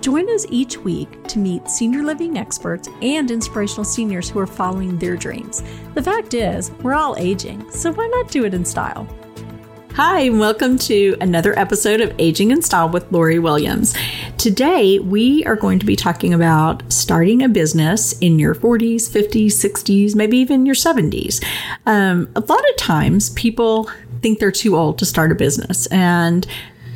Join us each week to meet senior living experts and inspirational seniors who are following their dreams. The fact is, we're all aging, so why not do it in style? Hi, and welcome to another episode of Aging in Style with Lori Williams. Today, we are going to be talking about starting a business in your 40s, 50s, 60s, maybe even your 70s. Um, a lot of times, people think they're too old to start a business, and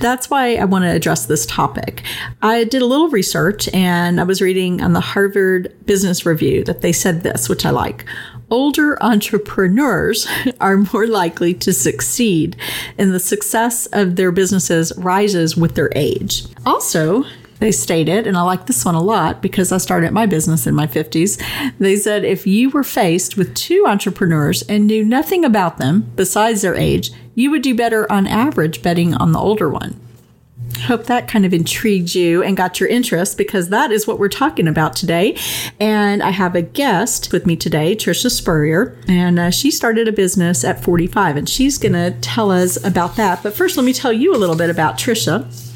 that's why I want to address this topic. I did a little research and I was reading on the Harvard Business Review that they said this, which I like. Older entrepreneurs are more likely to succeed, and the success of their businesses rises with their age. Also, they stated, and I like this one a lot because I started my business in my 50s. They said if you were faced with two entrepreneurs and knew nothing about them besides their age, you would do better on average betting on the older one. Hope that kind of intrigued you and got your interest because that is what we're talking about today. And I have a guest with me today, Trisha Spurrier, and uh, she started a business at 45, and she's going to tell us about that. But first, let me tell you a little bit about Trisha.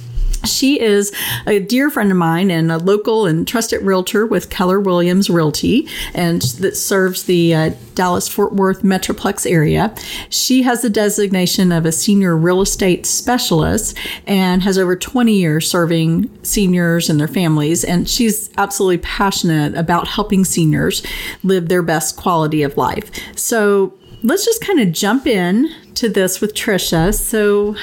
She is a dear friend of mine and a local and trusted realtor with Keller Williams Realty, and that serves the uh, Dallas Fort Worth Metroplex area. She has the designation of a senior real estate specialist and has over 20 years serving seniors and their families. And she's absolutely passionate about helping seniors live their best quality of life. So let's just kind of jump in to this with Trisha. So,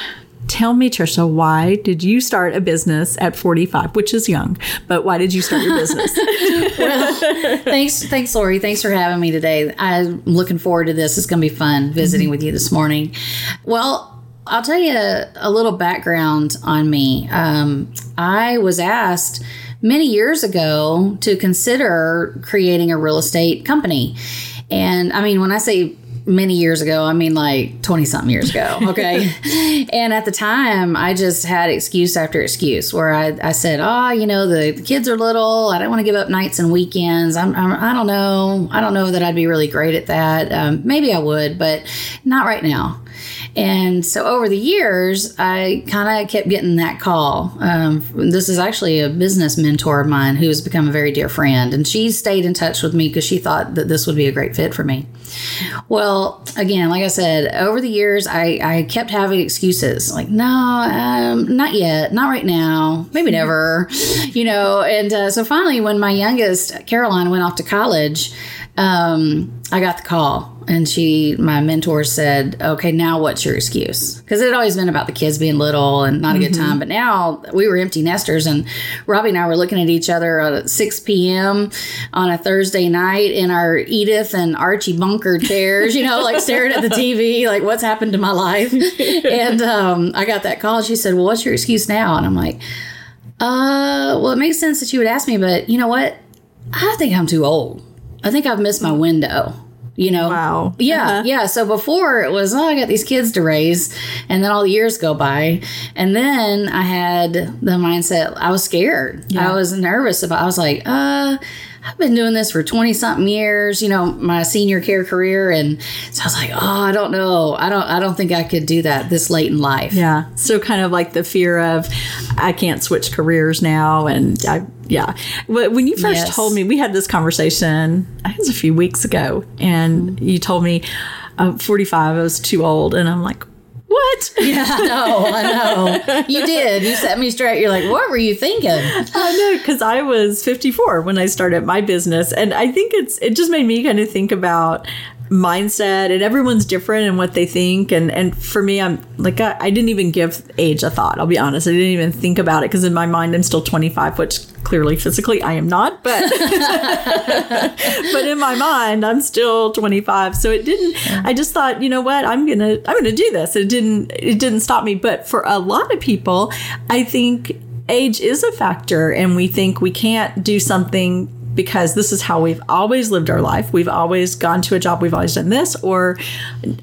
Tell me, Trisha, why did you start a business at 45, which is young, but why did you start your business? well, thanks, thanks, Lori. Thanks for having me today. I'm looking forward to this. It's going to be fun visiting mm-hmm. with you this morning. Well, I'll tell you a, a little background on me. Um, I was asked many years ago to consider creating a real estate company. And I mean, when I say many years ago. I mean, like 20 something years ago. Okay. and at the time, I just had excuse after excuse where I, I said, oh, you know, the, the kids are little. I don't want to give up nights and weekends. I'm, I'm, I don't know. I don't know that I'd be really great at that. Um, maybe I would, but not right now. And so over the years, I kind of kept getting that call. Um, this is actually a business mentor of mine who has become a very dear friend, and she stayed in touch with me because she thought that this would be a great fit for me. Well, again, like I said, over the years, I, I kept having excuses like, no, um, not yet, not right now, maybe never, you know. And uh, so finally, when my youngest, Caroline, went off to college, um, I got the call and she, my mentor said, okay, now what's your excuse? Because it had always been about the kids being little and not a good mm-hmm. time. But now we were empty nesters and Robbie and I were looking at each other at 6 p.m. on a Thursday night in our Edith and Archie bunker chairs, you know, like staring at the TV, like what's happened to my life? and um, I got that call. She said, well, what's your excuse now? And I'm like, uh, well, it makes sense that you would ask me, but you know what? I think I'm too old. I think I've missed my window you know? Wow. Yeah uh-huh. yeah. So before it was oh i got these kids to raise and then all the years go by. And then i had the mindset i was scared. Yeah. i was nervous about i was like uh I've been doing this for 20 something years, you know, my senior care career. And so I was like, oh, I don't know. I don't, I don't think I could do that this late in life. Yeah. So kind of like the fear of I can't switch careers now. And I, yeah. When you first yes. told me, we had this conversation, I think it was a few weeks ago, and you told me uh, 45, I was too old. And I'm like, what? Yeah, I know, I know. You did. You set me straight. You're like, what were you thinking? I know, because I was 54 when I started my business, and I think it's it just made me kind of think about mindset and everyone's different in what they think and and for me i'm like I, I, didn't even give age a thought i'll be honest i didn't even think about it because in my mind i'm still 25 which clearly physically I am not, but but in my mind I'm still 25. So it didn't I just thought, you know what, I'm to I'm to do this. It didn't it didn't stop me, but for a lot of people, I think age is a factor and we think we can't do something because this is how we've always lived our life. We've always gone to a job, we've always done this, or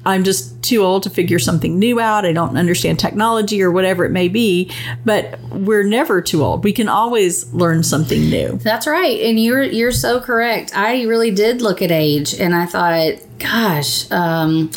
I'm just too old to figure something new out. I don't understand technology or whatever it may be. But we're never too old. We can always learn something new. That's right. And you're you're so correct. I really did look at age and I thought, gosh, um,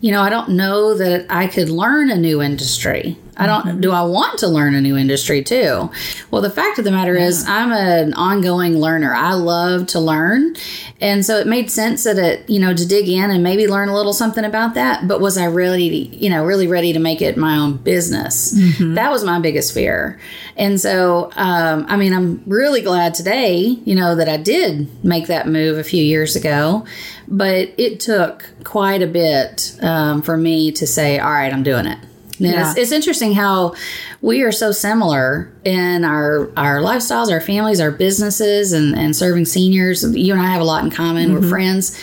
you know, I don't know that I could learn a new industry. I don't. Mm-hmm. Do I want to learn a new industry too? Well, the fact of the matter yeah. is, I'm an ongoing learner. I love to learn, and so it made sense that it, you know, to dig in and maybe learn a little something about that. But was I really, you know, really ready to make it my own business? Mm-hmm. That was my biggest fear. And so, um, I mean, I'm really glad today, you know, that I did make that move a few years ago. But it took quite a bit um, for me to say, all right, I'm doing it. Yeah. It's, it's, interesting how we are so similar in our our lifestyles, our families, our businesses, and, and serving seniors. You and I have a lot in common. Mm-hmm. We're friends.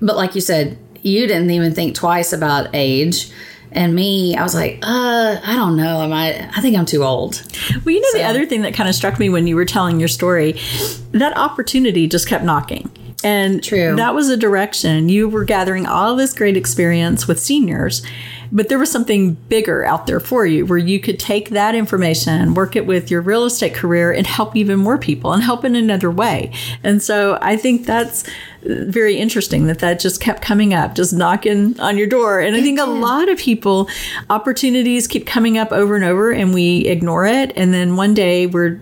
But like you said, you didn't even think twice about age. And me, I was like, uh, I don't know. Am I? I think I'm too old. Well, you know, so. the other thing that kind of struck me when you were telling your story, that opportunity just kept knocking. And True. that was a direction. You were gathering all this great experience with seniors but there was something bigger out there for you where you could take that information, work it with your real estate career, and help even more people and help in another way. And so I think that's very interesting that that just kept coming up, just knocking on your door. And I think a lot of people, opportunities keep coming up over and over, and we ignore it. And then one day we're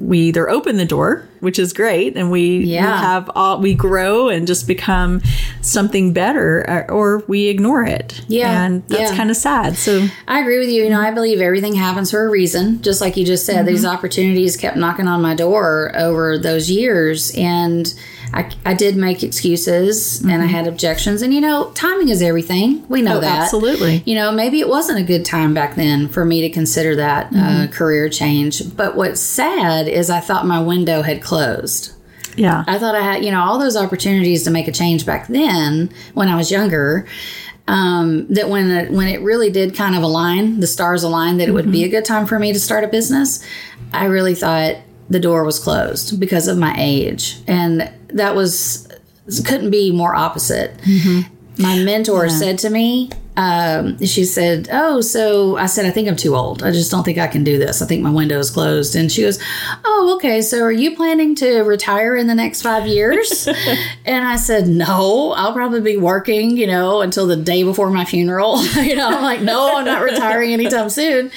we either open the door, which is great, and we, yeah. we have all we grow and just become something better, or, or we ignore it. Yeah, and that's yeah. kind of sad. So I agree with you. You know, I believe everything happens for a reason. Just like you just said, mm-hmm. these opportunities kept knocking on my door over those years, and I, I did make excuses mm-hmm. and I mm-hmm. had objections. And, you know, timing is everything. We know oh, that. Absolutely. You know, maybe it wasn't a good time back then for me to consider that uh, mm-hmm. uh, career change. But what's sad is I thought my window had closed. Yeah. I thought I had, you know, all those opportunities to make a change back then when I was younger. Um, that when it, when it really did kind of align, the stars aligned, that it mm-hmm. would be mm-hmm. a good time for me to start a business. I really thought the door was closed because of my age, and that was couldn't be more opposite. Mm-hmm. My mentor yeah. said to me, um, she said, "Oh, so I said I think I'm too old. I just don't think I can do this. I think my window is closed." And she goes, "Oh, okay. So are you planning to retire in the next five years?" and I said, "No, I'll probably be working, you know, until the day before my funeral." you know, I'm like, "No, I'm not retiring anytime soon."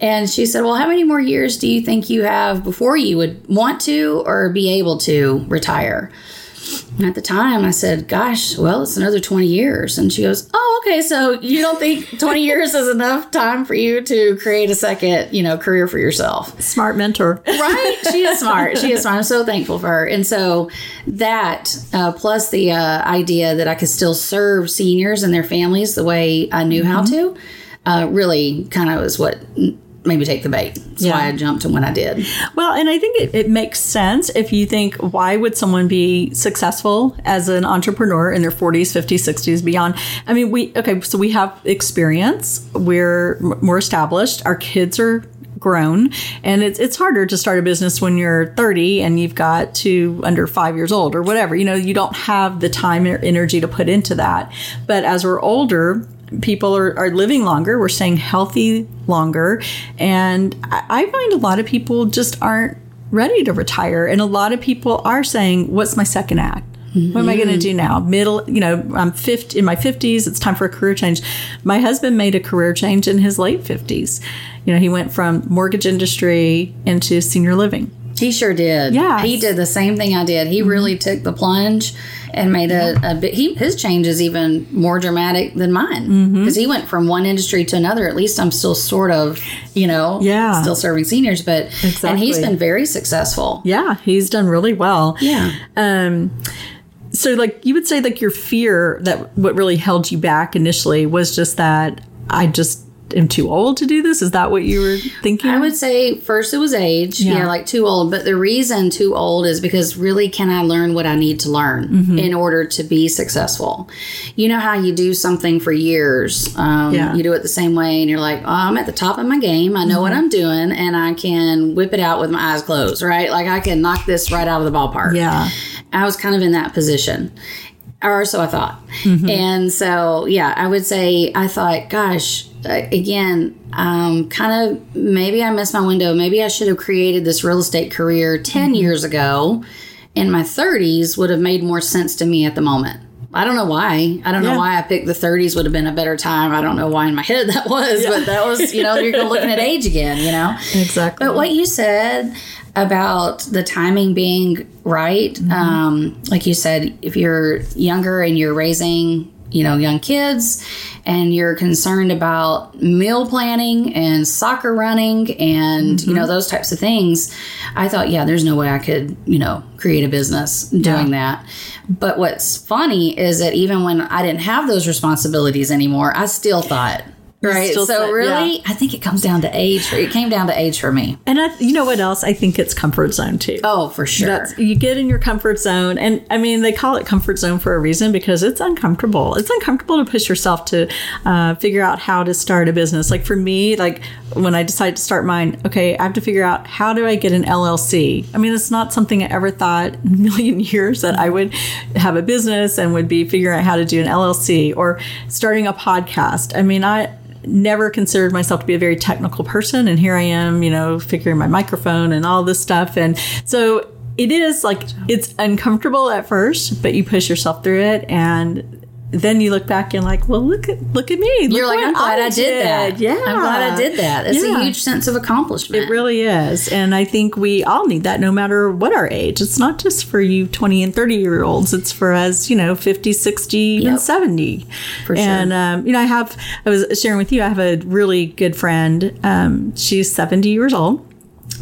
And she said, "Well, how many more years do you think you have before you would want to or be able to retire?" And at the time, I said, Gosh, well, it's another 20 years. And she goes, Oh, okay. So you don't think 20 years is enough time for you to create a second, you know, career for yourself? Smart mentor. right? She is smart. She is smart. I'm so thankful for her. And so that, uh, plus the uh, idea that I could still serve seniors and their families the way I knew mm-hmm. how to, uh, really kind of was what maybe take the bait. That's yeah. why I jumped to when I did. Well, and I think it, it, makes sense if you think why would someone be successful as an entrepreneur in their 40s, 50s, 60s, beyond? I mean, we, okay, so we have experience, we're more established, our kids are grown and it's it's harder to start a business when you're 30 and you've got two under 5 years old or whatever you know you don't have the time or energy to put into that but as we're older people are, are living longer, we're staying healthy longer. And I find a lot of people just aren't ready to retire. And a lot of people are saying, What's my second act? What am I going to do now? Middle, you know, I'm 50, in my 50s. It's time for a career change. My husband made a career change in his late 50s. You know, he went from mortgage industry into senior living. He sure did. Yeah, he did the same thing I did. He mm-hmm. really took the plunge and made a, a bit. He, his change is even more dramatic than mine because mm-hmm. he went from one industry to another. At least I'm still sort of, you know, yeah, still serving seniors, but exactly. and he's been very successful. Yeah, he's done really well. Yeah. Um. So, like, you would say, like, your fear that what really held you back initially was just that I just am too old to do this? Is that what you were thinking? I would say first it was age, yeah. Yeah. like too old. But the reason too old is because really, can I learn what I need to learn Mm-hmm. in order to be successful? You know how you do something for years, um, Yeah. you do it the same way, and you're like, oh, I'm at the top of my game. I know what Mm-hmm. I'm doing, and I can whip it out with my eyes closed, right? Like I can knock this right out of the ballpark. yeah. I was kind of in that position. Or so I thought. Mm-hmm. And so, yeah, I would say I thought, gosh, uh, again, um, kind of maybe I missed my window. Maybe I should have created this real estate career 10 Mm-hmm. years ago in my 30s would have made more sense to me at the moment. I don't know why. I don't Yeah. know why I picked the 30s would have been a better time. I don't know why in my head that was, but that was, you know, you're looking at age again, you know? Exactly. But what you said about the timing being right, Mm-hmm. um, like you said, if you're younger and you're raising, you know, young kids and you're concerned about meal planning and soccer running and, you know, Mm-hmm. those types of things, I thought, yeah, there's no way I could, you know, create a business doing that. But what's funny is that even when I didn't have those responsibilities anymore, I still thought, right? So really, I think it comes down to age. for It came down to age for me. and I, you know what else? I think it's comfort zone too. Oh, for sure. That's, you get in your comfort zone, and I mean, they call it comfort zone for a reason because it's uncomfortable. It's uncomfortable to push yourself to uh, figure out how to start a business. Like for me, like when I decided to start mine, okay, I have to figure out how do I get an LLC. I mean, it's not something I ever thought in a million years that I would have a business and would be figuring out how to do an LLC or starting a podcast. I mean, I never considered myself to be a very technical person and here I am, you know, figuring my microphone and all this stuff. And so it is like it's uncomfortable at first, but you push yourself through it and then you look back and like, well, look at look at me. Look You're like, I'm glad I, did that. Yeah, I'm glad I did that. It's Yeah. a huge sense of accomplishment. It really is. And I think we all need that no matter what our age. It's not just for you 20 and 30 year olds, it's for us, you know, 50, 60, even Yep. 70. For sure. And, um, you know, I have, I was sharing with you, I have a really good friend. Um, she's 70 years old.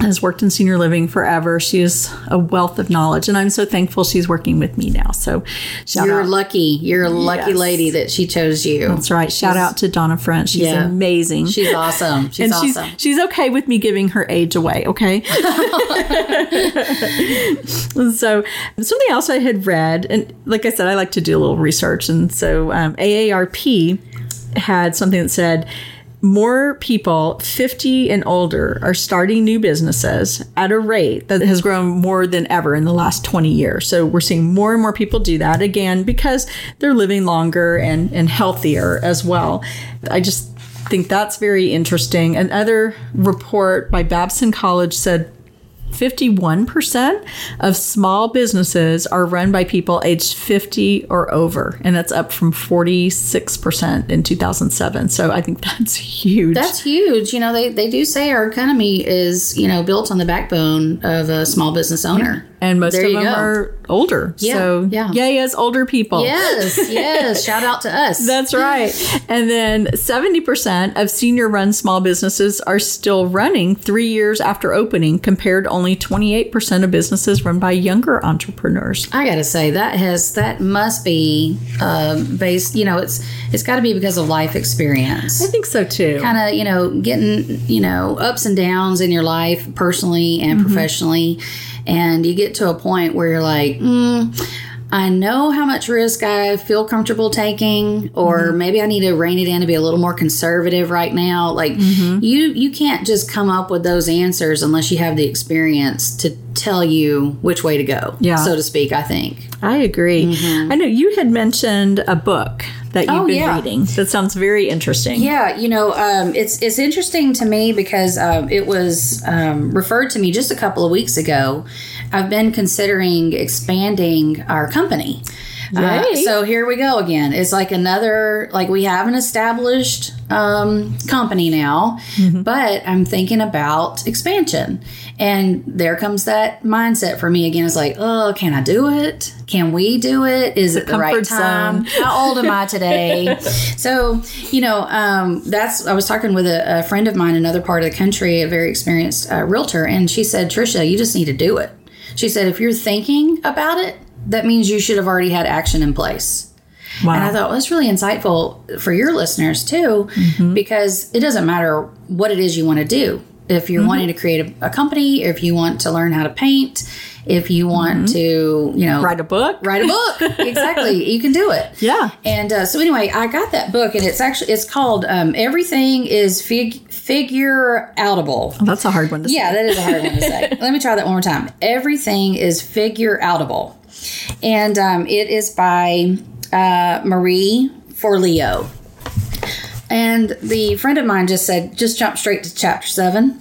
Has worked in senior living forever. She is a wealth of knowledge, and I'm so thankful she's working with me now. So, You're out. lucky. You're a lucky Yes. lady that she chose you. That's right. Shout out to Donna French. She's Yeah. amazing. She's awesome. She's and awesome. she's she's okay with me giving her age away okay so something else i had read and like i said i like to do a little research and so um, aarp had something that said more people 50 and older are starting new businesses at a rate that has grown more than ever in the last 20 years. So we're seeing more and more people do that again because they're living longer and, and healthier as well. I just think that's very interesting. Another report by Babson College said 51% of small businesses are run by people aged 50 or over, and that's up from 46% in 2007. So I think that's huge. That's huge. You know, they, they do say our economy is, you know, built on the backbone of a small business owner. And most There of them go. are older. Yeah, so yeah. yay as older people. Yes, yes. Shout out to us. That's right. And then 70% of senior run small businesses are still running three years after opening, compared only 28% of businesses run by younger entrepreneurs. I gotta say that has that must be um, based. You know, it's it's got to be because of life experience. I think so too. kind of you know getting you know ups and downs in your life personally and professionally and you get to a point where you're like mm, i know how much risk i feel comfortable taking or maybe i need to rein it in to be a little more conservative right now like you you can't just come up with those answers unless you have the experience to tell you which way to go Yeah. so to speak i think I agree. I know you had mentioned a book that you've Oh, been yeah. reading that sounds very interesting. Yeah, you know, um, it's it's interesting to me because um, it was um, referred to me just a couple of weeks ago. I've been considering expanding our company. Uh, so here we go again. It's like another like we have an established um, company now, but I'm thinking about expansion. And there comes that mindset for me again. It's like, oh, can I do it? Can we do it? Is it the right time? zone. How old am I today? so, you know, um, that's, I was talking with a, a friend of mine in another part of the country, a very experienced uh, realtor, and she said, Trisha, you just need to do it. She said, if you're thinking about it, that means you should have already had action in place. Wow. And I thought, well, that's really insightful for your listeners too, because it doesn't matter what it is you want to do. If you're wanting to create a, a company, if you want to learn how to paint, if you want to, you know, Write a book. write a book, exactly, you can do it. Yeah. And uh, so anyway, I got that book, and it's actually it's called um, "Everything Is Fig- Figure Outable." Oh, that's a hard one to say. Yeah, that is a hard one to say. Let me try that one more time. Everything is figure outable, and um, it is by uh, Marie Forleo. And the friend of mine just said, just jump straight to chapter seven.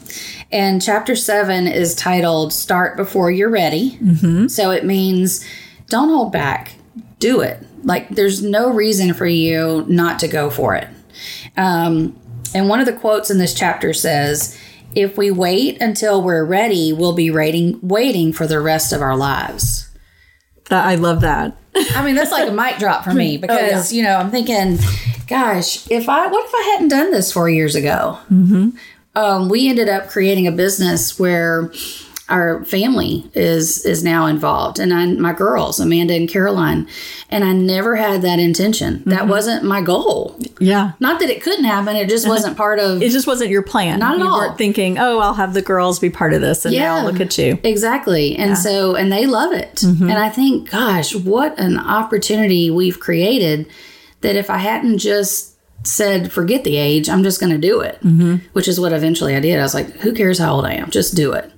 And chapter seven is titled "Start Before You're Ready." Mm-hmm. So it means don't hold back, do it. Like there's no reason for you not to go for it. Um, and one of the quotes in this chapter says, "If we wait until we're ready, we'll be waiting waiting for the rest of our lives." That, I love that. I mean, that's like a mic drop for me because you know I'm thinking, gosh, if I what if I hadn't done this four years ago? Mm-hmm. Um, we ended up creating a business where our family is is now involved, and I, my girls, Amanda and Caroline, and I never had that intention. That wasn't my goal. Yeah. Not that it couldn't happen; it just wasn't part of It just wasn't your plan. Not at you all. weren't thinking, oh, I'll have the girls be part of this. And Yeah. now look at you. Exactly. And so, and they love it. Mm-hmm. And I think, gosh, what an opportunity we've created that if I hadn't just said, forget the age, I'm just going to do it, Mm-hmm. which is what eventually I did. I was like, who cares how old I am? Just do it.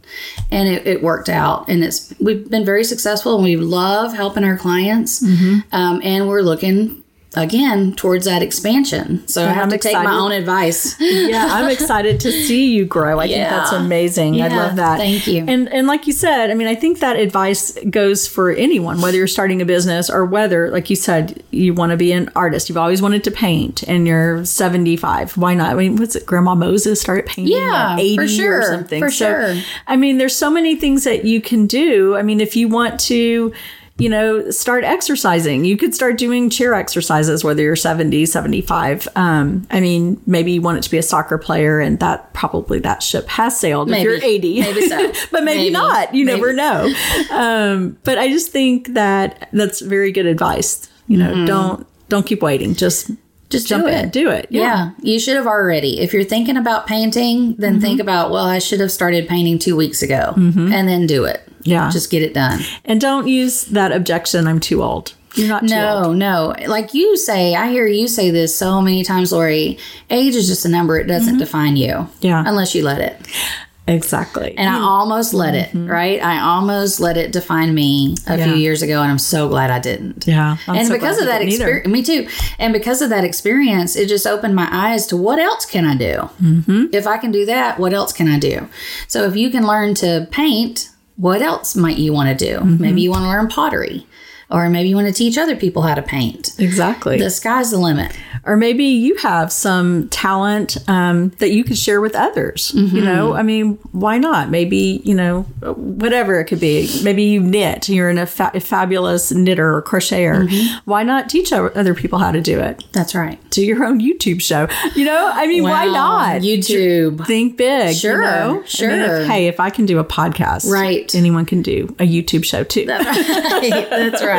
And it, it worked out. And it's, we've been very successful and we love helping our clients. Mm-hmm. Um, and we're looking again towards that expansion. So I have I'm to take my own advice. yeah, I'm excited to see you grow. I think that's Yeah. amazing. I love that. thank you. And and like you said, I mean, I think that advice goes for anyone, whether you're starting a business or whether, like you said, you want to be an artist. You've always wanted to paint, and you're 75. Why not? I mean, what's it? Grandma Moses started painting Yeah, at 80 for sure, or something. for so, sure. I mean, there's so many things that you can do. I mean, if you want to you know, start exercising. You could start doing chair exercises, whether you're 70, 75. Um, I mean, maybe you want it to be a soccer player, and that probably that ship has sailed Maybe. if you're 80. Maybe so. but maybe, Maybe. not. You Maybe. never know. Um, but I just think that that's very good advice. You know, don't don't keep waiting. Just Just jump do in, it. do it. Yeah. you should have already. If you're thinking about painting, then Mm-hmm. think about, well, I should have started painting two weeks ago and then do it. Yeah. Just get it done. And don't use that objection. I'm too old. You're not too old. No, no. Like you say, I hear you say this so many times, Lori. Age is just a number. It doesn't define you. Mm-hmm. Yeah. Unless you let it. Exactly. And I almost let it, right? I almost let it define me a Mm-hmm. Yeah. few years ago, and I'm so glad I didn't. yeah. I'm and so because of that you didn't either. experience, me too. And because of that experience, it just opened my eyes to what else can I do? Mm-hmm. If I can do that, what else can I do? So if you can learn to paint, what else might you want to do? Mm-hmm. Maybe you want to learn pottery, or maybe you want to teach other people how to paint. Exactly. The sky's the limit. or maybe you have some talent um, that you could share with others. You know, I mean, why not? Maybe you know, whatever it could be. Maybe you knit. You're in a, fa- a fabulous knitter or crocheter. Why not teach other people how to do it? That's right. Do your own YouTube show. You know, I mean, why not? YouTube. Think big. Sure, you know? I mean, sure. if- hey, if I can do a podcast, Right. anyone can do a YouTube show too. That's right. That's right.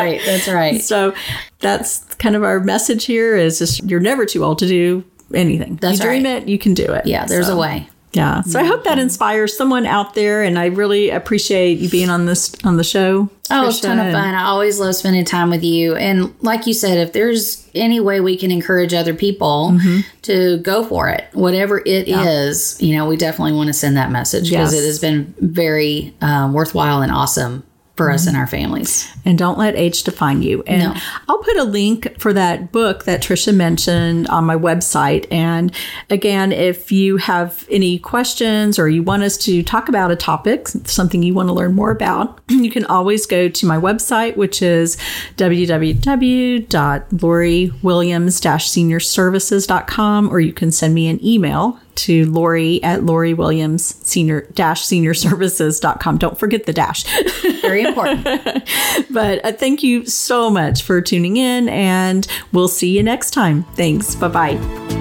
So that's kind of our message here is just you're never too old to do anything. That's you dream right. it, you can do it. Yeah, there's So, a way. Yeah. So I hope that inspires someone out there and I really appreciate you being on this on the show. Oh, it's a ton of fun. I always love spending time with you. And like you said, if there's any way we can encourage other people Mm-hmm. to go for it, whatever it is, you know, we definitely want to send that message because Yes. it has been very um, worthwhile and awesome for us and our families. And don't let age define you. And No. I'll put a link for that book that Trisha mentioned on my website. And again, if you have any questions or you want us to talk about a topic, something you want to learn more about, you can always go to my website, which is www.loriwilliams-seniorservices.com, or you can send me an email to Lori at Lori Williams senior dash senior services.com. Don't forget the dash. Very important. But uh, thank you so much for tuning in, and we'll see you next time. Thanks. Bye bye.